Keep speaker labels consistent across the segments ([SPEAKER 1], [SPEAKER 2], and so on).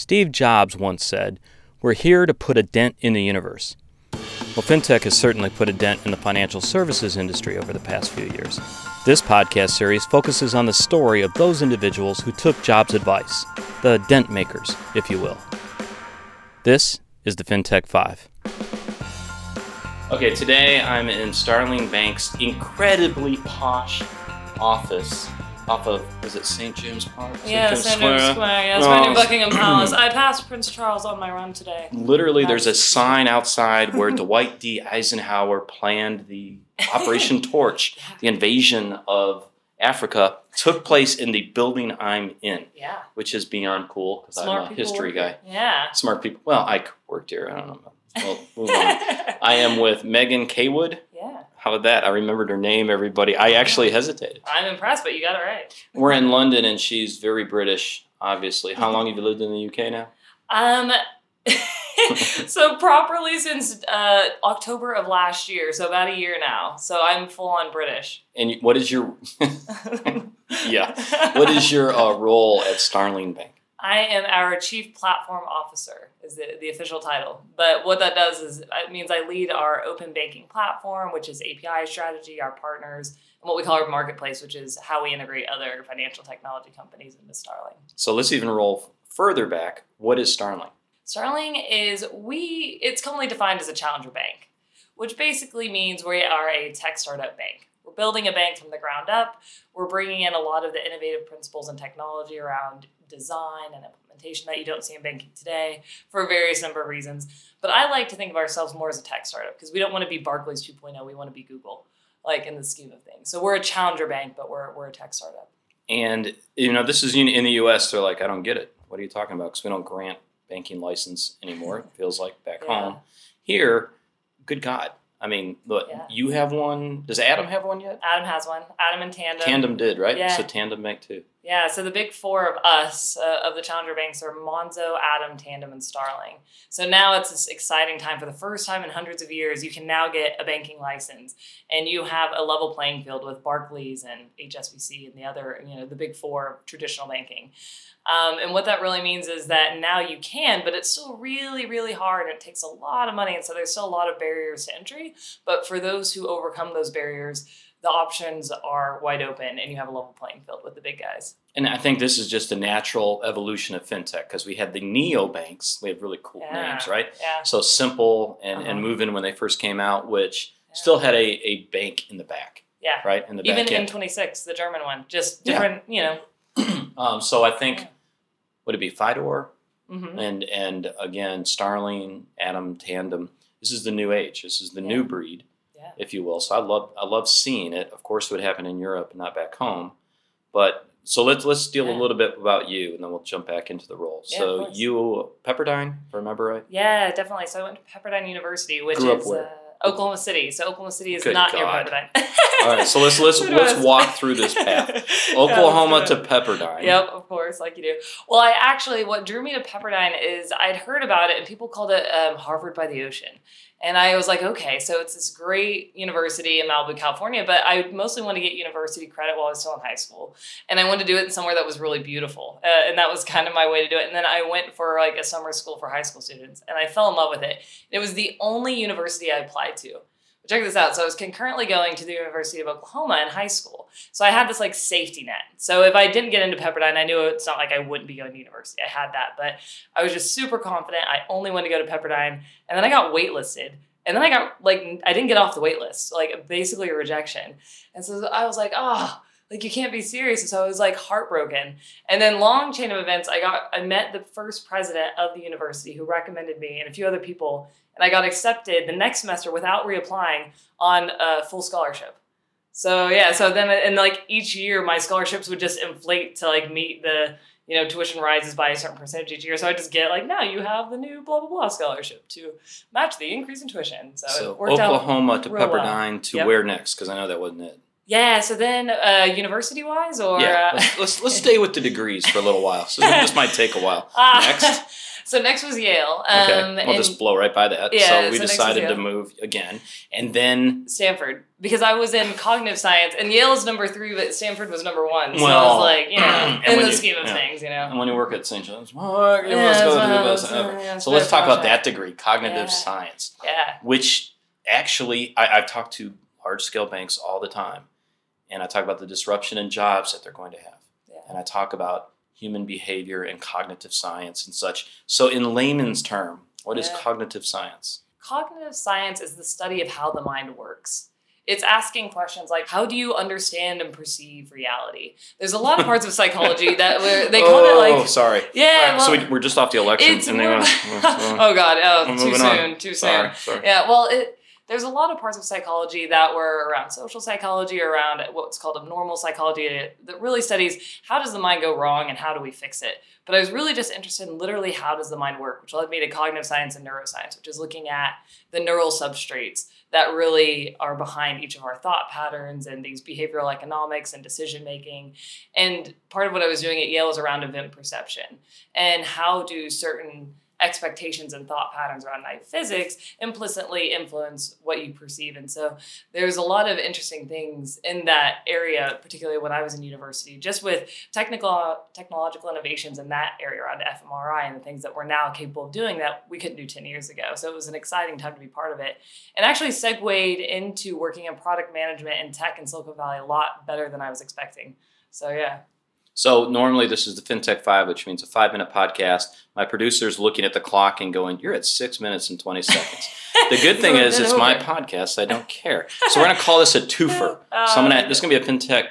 [SPEAKER 1] Steve Jobs once said, We're here to put a dent in the universe. Well, FinTech has certainly put a dent in the financial services industry over the past few years. This podcast series focuses on the story of those individuals who took Jobs' advice, the dent makers, if you will. This is the FinTech 5. Okay, today I'm in Starling Bank's incredibly posh office off of is it St James Park?
[SPEAKER 2] Yeah, St James Square. Yeah, it's right near oh. Buckingham Palace. I passed Prince Charles on my run today.
[SPEAKER 1] Literally, there's a sign outside where Dwight D. Eisenhower planned the Operation Torch, the invasion of Africa, took place in the building I'm in.
[SPEAKER 2] Yeah.
[SPEAKER 1] Which is beyond cool because I'm a history guy.
[SPEAKER 2] Yeah.
[SPEAKER 1] Smart people. Well, I worked here. I don't know. Well, move on. I am with Megan Caywood.
[SPEAKER 2] Yeah.
[SPEAKER 1] How about that? I remembered her name, everybody. I actually hesitated.
[SPEAKER 2] I'm impressed, but you got it right.
[SPEAKER 1] We're in London and she's very British, obviously. How long have you lived in the UK now?
[SPEAKER 2] Um, so properly since uh, October of last year, so about a year now. So I'm full on British.
[SPEAKER 1] And what is your yeah? What is your uh, role at Starling Bank?
[SPEAKER 2] I am our chief platform officer, is the, the official title. But what that does is it means I lead our open banking platform, which is API strategy, our partners, and what we call our marketplace, which is how we integrate other financial technology companies into Starling.
[SPEAKER 1] So let's even roll further back. What is Starling?
[SPEAKER 2] Starling is we it's commonly defined as a challenger bank, which basically means we are a tech startup bank. Building a bank from the ground up. We're bringing in a lot of the innovative principles and technology around design and implementation that you don't see in banking today for a various number of reasons. But I like to think of ourselves more as a tech startup because we don't want to be Barclays 2.0. We want to be Google, like in the scheme of things. So we're a challenger bank, but we're, we're a tech startup.
[SPEAKER 1] And, you know, this is in the US, they're like, I don't get it. What are you talking about? Because we don't grant banking license anymore, it feels like back yeah. home. Here, good God, I mean, look, yeah. you have one. Does Atom have one yet?
[SPEAKER 2] Atom has one. Atom and Tandem.
[SPEAKER 1] Tandem did, right? Yeah. So Tandem make too.
[SPEAKER 2] Yeah, so the big four of us, uh, of the Challenger Banks, are Monzo, Atom, Tandem, and Starling. So now it's this exciting time. For the first time in hundreds of years, you can now get a banking license, and you have a level playing field with Barclays and HSBC and the other, you know, the big four of traditional banking. Um, and what that really means is that now you can, but it's still really, really hard. It takes a lot of money, and so there's still a lot of barriers to entry. But for those who overcome those barriers, the options are wide open and you have a level playing field with the big guys.
[SPEAKER 1] And I think this is just a natural evolution of fintech because we had the neo banks. We have really cool
[SPEAKER 2] yeah.
[SPEAKER 1] names, right?
[SPEAKER 2] Yeah.
[SPEAKER 1] So Simple and, uh-huh. and Moven when they first came out, which yeah. still had a, a bank in the back.
[SPEAKER 2] Yeah.
[SPEAKER 1] Right? In the back.
[SPEAKER 2] Even
[SPEAKER 1] back
[SPEAKER 2] N26, the German one, just different, yeah.
[SPEAKER 1] you know. um, so I think, would it be Fidor? Mm-hmm. And, and again, Starling, Atom, Tandem. This is the new age. This is the new breed
[SPEAKER 2] yeah.
[SPEAKER 1] if you will. So I love I love seeing it. Of course, it would happen in Europe, not back home. But so let's let's deal yeah. a little bit about you, and then we'll jump back into the role.
[SPEAKER 2] Yeah,
[SPEAKER 1] so you Pepperdine, remember right?
[SPEAKER 2] Yeah, definitely. So I went to Pepperdine University, which
[SPEAKER 1] Grew
[SPEAKER 2] is
[SPEAKER 1] uh,
[SPEAKER 2] Oklahoma City. So Oklahoma City is
[SPEAKER 1] Good
[SPEAKER 2] not
[SPEAKER 1] God.
[SPEAKER 2] near Pepperdine.
[SPEAKER 1] All right, so let's let's let's walk through this path. Oklahoma to Pepperdine.
[SPEAKER 2] Yep, of course, like you do. Well, I actually what drew me to Pepperdine is I'd heard about it, and people called it um, Harvard by the ocean. And I was like, okay, so it's this great university in Malibu, California, but I mostly wanted to get university credit while I was still in high school. And I wanted to do it in somewhere that was really beautiful. Uh, and that was kind of my way to do it. And then I went for like a summer school for high school students and I fell in love with it. It was the only university I applied to. Check this out. So I was concurrently going to the University of Oklahoma in high school. So I had this like safety net. So if I didn't get into Pepperdine, I knew it's not like I wouldn't be going to university. I had that, but I was just super confident. I only wanted to go to Pepperdine, and then I got waitlisted. And then I got like I didn't get off the waitlist, like basically a rejection. And so I was like, oh, like you can't be serious. And so I was like heartbroken. And then long chain of events, I got I met the first president of the university who recommended me and a few other people, and I got accepted the next semester without reapplying on a full scholarship. So yeah, so then and like each year my scholarships would just inflate to like meet the you know, tuition rises by a certain percentage each year. So I just get like, now you have the new blah blah blah scholarship to match the increase in tuition. So,
[SPEAKER 1] so
[SPEAKER 2] it worked
[SPEAKER 1] Oklahoma to Pepperdine
[SPEAKER 2] well.
[SPEAKER 1] to
[SPEAKER 2] Yep.
[SPEAKER 1] where next? Because I know that wasn't it.
[SPEAKER 2] Yeah. So then, uh, university wise, or
[SPEAKER 1] yeah,
[SPEAKER 2] uh,
[SPEAKER 1] let's, let's let's stay with the degrees for a little while. So this might take a while.
[SPEAKER 2] Ah.
[SPEAKER 1] Next,
[SPEAKER 2] So next was Yale.
[SPEAKER 1] Okay,
[SPEAKER 2] Um,
[SPEAKER 1] we'll
[SPEAKER 2] and
[SPEAKER 1] just blow right by that.
[SPEAKER 2] Yeah,
[SPEAKER 1] so we
[SPEAKER 2] so
[SPEAKER 1] decided to move again, and then
[SPEAKER 2] Stanford because I was in cognitive science and Yale is number three, but Stanford was number one. So I
[SPEAKER 1] Well,
[SPEAKER 2] was like, you know,
[SPEAKER 1] and
[SPEAKER 2] in the
[SPEAKER 1] you-
[SPEAKER 2] scheme of
[SPEAKER 1] yeah.
[SPEAKER 2] things, you know.
[SPEAKER 1] and when you work at St. John's, well,
[SPEAKER 2] Yeah,
[SPEAKER 1] must go
[SPEAKER 2] that's
[SPEAKER 1] through
[SPEAKER 2] what I
[SPEAKER 1] this.
[SPEAKER 2] was,
[SPEAKER 1] Okay.
[SPEAKER 2] uh, yeah,
[SPEAKER 1] So let's talk about that degree, cognitive
[SPEAKER 2] Yeah.
[SPEAKER 1] science,
[SPEAKER 2] Yeah.
[SPEAKER 1] which actually I, I've talked to large scale banks all the time, and I talk about the disruption in jobs that they're going to have,
[SPEAKER 2] Yeah.
[SPEAKER 1] and I talk about human behavior and cognitive science and such. So, in layman's term, what is
[SPEAKER 2] Yeah.
[SPEAKER 1] cognitive science?
[SPEAKER 2] Cognitive science is the study of how the mind works. It's asking questions like, how do you understand and perceive reality? There's a lot of parts of psychology that they call
[SPEAKER 1] oh,
[SPEAKER 2] it like, Oh,
[SPEAKER 1] sorry.
[SPEAKER 2] yeah,
[SPEAKER 1] so
[SPEAKER 2] well,
[SPEAKER 1] we, we're just off the election, and they
[SPEAKER 2] more- oh god, oh, too
[SPEAKER 1] moving on.
[SPEAKER 2] soon, too soon.
[SPEAKER 1] sorry, sorry.
[SPEAKER 2] Yeah, well, it, there's a lot of parts of psychology that were around social psychology, around what's called abnormal psychology, that really studies how does the mind go wrong and how do we fix it. But I was really just interested in literally how does the mind work, which led me to cognitive science and neuroscience, which is looking at the neural substrates that really are behind each of our thought patterns and these behavioral economics and decision making. And part of what I was doing at Yale was around event perception and how do certain expectations and thought patterns around naive physics implicitly influence what you perceive. And so there's a lot of interesting things in that area, particularly when I was in university, just with technical technological innovations in that area around fMRI and the things that we're now capable of doing that we couldn't do 10 years ago. So it was an exciting time to be part of it. And actually segued into working in product management and tech in Silicon Valley a lot better than I was expecting. So yeah.
[SPEAKER 1] So normally this is the FinTech Five, which means a five-minute podcast. My producer's looking at the clock and going, "You're at six minutes and twenty seconds." The good thing is, it's my podcast. I don't care. So we're gonna call this a twofer. So I'm gonna. This is gonna be a FinTech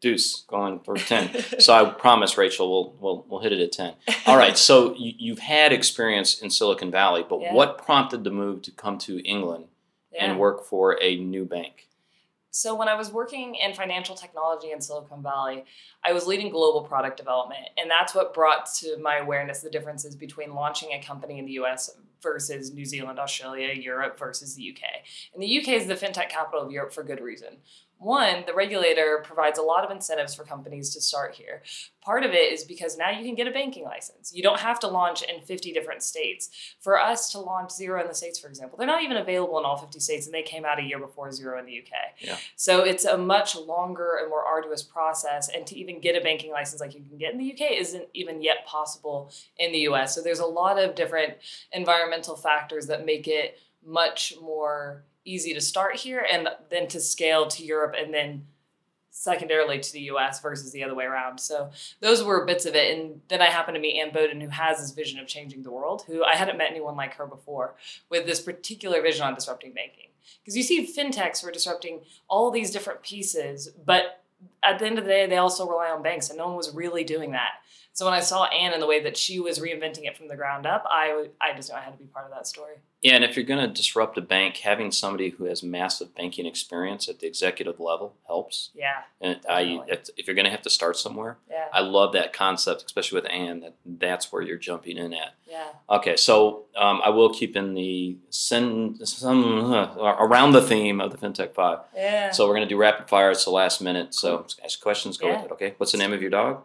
[SPEAKER 1] deuce going for ten. So I promise, Rachel, we'll we'll we'll hit it at ten. All right. So you, you've had experience in Silicon Valley, but
[SPEAKER 2] Yeah.
[SPEAKER 1] what prompted the move to come to England
[SPEAKER 2] yeah.
[SPEAKER 1] and work for a new bank?
[SPEAKER 2] So when I was working in financial technology in Silicon Valley, I was leading global product development, and that's what brought to my awareness the differences between launching a company in the US versus New Zealand, Australia, Europe versus the UK. And the UK is the fintech capital of Europe for good reason. One, the regulator provides a lot of incentives for companies to start here. Part of it is because now you can get a banking license. You don't have to launch in 50 different states. For us to launch Xero in the States, for example, they're not even available in all 50 states, and they came out a year before Xero in the UK.
[SPEAKER 1] Yeah.
[SPEAKER 2] So it's a much longer and more arduous process. And to even get a banking license like you can get in the UK isn't even yet possible in the US. So there's a lot of different environmental factors that make it much more easy to start here and then to scale to Europe and then secondarily to the US versus the other way around. So those were bits of it. And then I happened to meet Anne Boden, who has this vision of changing the world, who I hadn't met anyone like her before with this particular vision on disrupting banking. Because you see fintechs who are disrupting all these different pieces, but at the end of the day, they also rely on banks, and no one was really doing that. So when I saw Anne and the way that she was reinventing it from the ground up, I, I just knew I had to be part of that story.
[SPEAKER 1] Yeah, and if you're going to disrupt a bank, having somebody who has massive banking experience at the executive level helps.
[SPEAKER 2] Yeah,
[SPEAKER 1] And I, if, you're going to have to start somewhere,
[SPEAKER 2] yeah,
[SPEAKER 1] I love that concept, especially with Anne. That that's where you're jumping in at.
[SPEAKER 2] yeah.
[SPEAKER 1] Okay, so um, I will keep in the sen- some uh, around the theme of the FinTech Five.
[SPEAKER 2] Yeah.
[SPEAKER 1] So we're going to do rapid fire. It's the last minute. So ask questions. Go
[SPEAKER 2] Yeah.
[SPEAKER 1] with it. Okay. What's the name of your dog?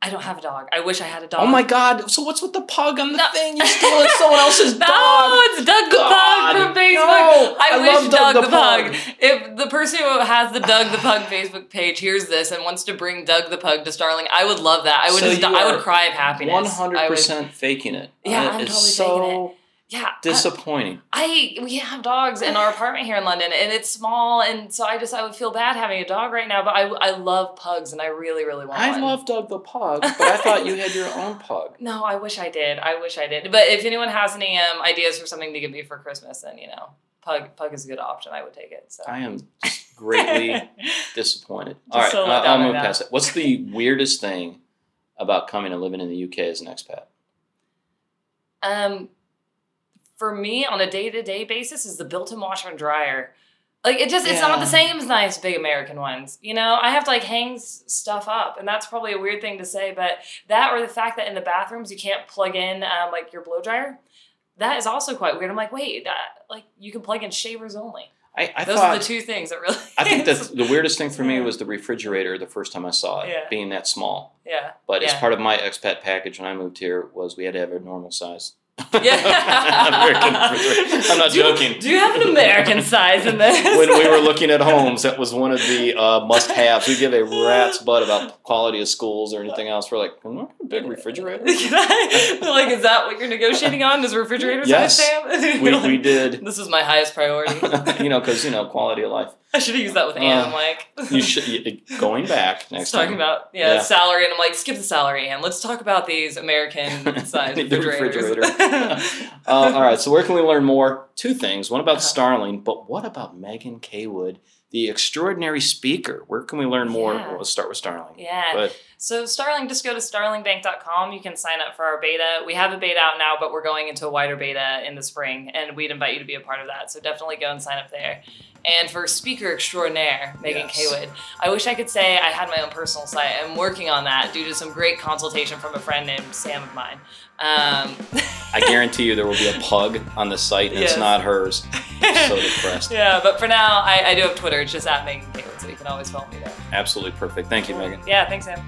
[SPEAKER 2] I don't have a dog. I wish I had a dog.
[SPEAKER 1] Oh my God! So what's with the pug on the
[SPEAKER 2] No.
[SPEAKER 1] thing? You're stealing someone else's
[SPEAKER 2] No,
[SPEAKER 1] dog.
[SPEAKER 2] it's Doug the
[SPEAKER 1] God,
[SPEAKER 2] Pug from Facebook.
[SPEAKER 1] no.
[SPEAKER 2] I,
[SPEAKER 1] I
[SPEAKER 2] wish
[SPEAKER 1] love Doug
[SPEAKER 2] Doug,
[SPEAKER 1] the
[SPEAKER 2] the, Pug.
[SPEAKER 1] Pug.
[SPEAKER 2] If the person who has the Doug the Pug Facebook page hears this and wants to bring Doug the Pug to Starling, I would love that. I would
[SPEAKER 1] So
[SPEAKER 2] just, I would cry of happiness.
[SPEAKER 1] One hundred percent faking it.
[SPEAKER 2] Yeah,
[SPEAKER 1] That
[SPEAKER 2] I'm totally
[SPEAKER 1] so
[SPEAKER 2] faking Yeah,
[SPEAKER 1] disappointing.
[SPEAKER 2] I we have dogs in our apartment here in London, and it's small, and so I just I would feel bad having a dog right now. But I I love pugs, and I really really want one.
[SPEAKER 1] I
[SPEAKER 2] one.
[SPEAKER 1] love Doug the pug, but I thought you had your own pug.
[SPEAKER 2] No, I wish I did. I wish I did. But if anyone has any um, ideas for something to give me for Christmas, then you know, pug pug is a good option. I would take it. So.
[SPEAKER 1] I am just greatly disappointed. All right,
[SPEAKER 2] so
[SPEAKER 1] uh, I'll move past it. What's the weirdest thing about coming and living in the UK as an expat?
[SPEAKER 2] Um, for me, on a day to day basis, is the built-in washer and dryer. Like it just, it's not the same as nice big American ones. You know, I have to like hang s- stuff up, and that's probably a weird thing to say, but that or the fact that in the bathrooms you can't plug in um, like your blow dryer, that is also quite weird. I'm like, wait, that like you can plug in shavers only.
[SPEAKER 1] I, I
[SPEAKER 2] Those
[SPEAKER 1] thought
[SPEAKER 2] are the two things that really.
[SPEAKER 1] I think that the weirdest thing for me was the refrigerator the first time I saw it,
[SPEAKER 2] Yeah.
[SPEAKER 1] being that small.
[SPEAKER 2] yeah.
[SPEAKER 1] But as part of my expat package when I moved here was we had to have a normal size.
[SPEAKER 2] Yeah.
[SPEAKER 1] American refrigerator. I'm not
[SPEAKER 2] Do
[SPEAKER 1] joking.
[SPEAKER 2] Do you have an American size in this?
[SPEAKER 1] when we were looking at homes, that was one of the uh, must-haves. We give a rat's butt about quality of schools or anything else. We're like, "Can we have a big refrigerator.
[SPEAKER 2] I- like, is that what you're negotiating on? Is refrigerator
[SPEAKER 1] Yes.
[SPEAKER 2] size, Sam?
[SPEAKER 1] We, we did,
[SPEAKER 2] This is my highest priority.
[SPEAKER 1] you know, because you know quality of life.
[SPEAKER 2] I should have used that with Anne. I'm like,
[SPEAKER 1] You should going back next
[SPEAKER 2] talking
[SPEAKER 1] time.
[SPEAKER 2] about yeah,
[SPEAKER 1] Yeah.
[SPEAKER 2] salary, and I'm like, skip the salary, and let's talk about these American size
[SPEAKER 1] The
[SPEAKER 2] refrigerators.
[SPEAKER 1] refrigerator. Uh, all right, so where can we learn more? Two things. One about
[SPEAKER 2] Uh-huh.
[SPEAKER 1] Starling, but what about Megan Caywood, the extraordinary speaker? Where can we learn more?
[SPEAKER 2] Yeah.
[SPEAKER 1] We'll start with Starling.
[SPEAKER 2] yeah.
[SPEAKER 1] But
[SPEAKER 2] So Starling, just go to starlingbank.com. You can sign up for our beta. We have a beta out now, but we're going into a wider beta in the spring, and we'd invite you to be a part of that. So definitely go and sign up there. And for speaker extraordinaire, Megan
[SPEAKER 1] Yes.
[SPEAKER 2] Caywood, I wish I could say I had my own personal site. I'm working on that due to some great consultation from a friend named Sam of mine. Um,
[SPEAKER 1] I guarantee you there will be a pug on the site, and
[SPEAKER 2] Yes.
[SPEAKER 1] it's not hers. I'm so depressed.
[SPEAKER 2] yeah, but for now, I, I do have Twitter. It's just at Megan Caywood, so you can always follow me there.
[SPEAKER 1] Absolutely perfect. Thank you, Megan.
[SPEAKER 2] Yeah, thanks, Sam.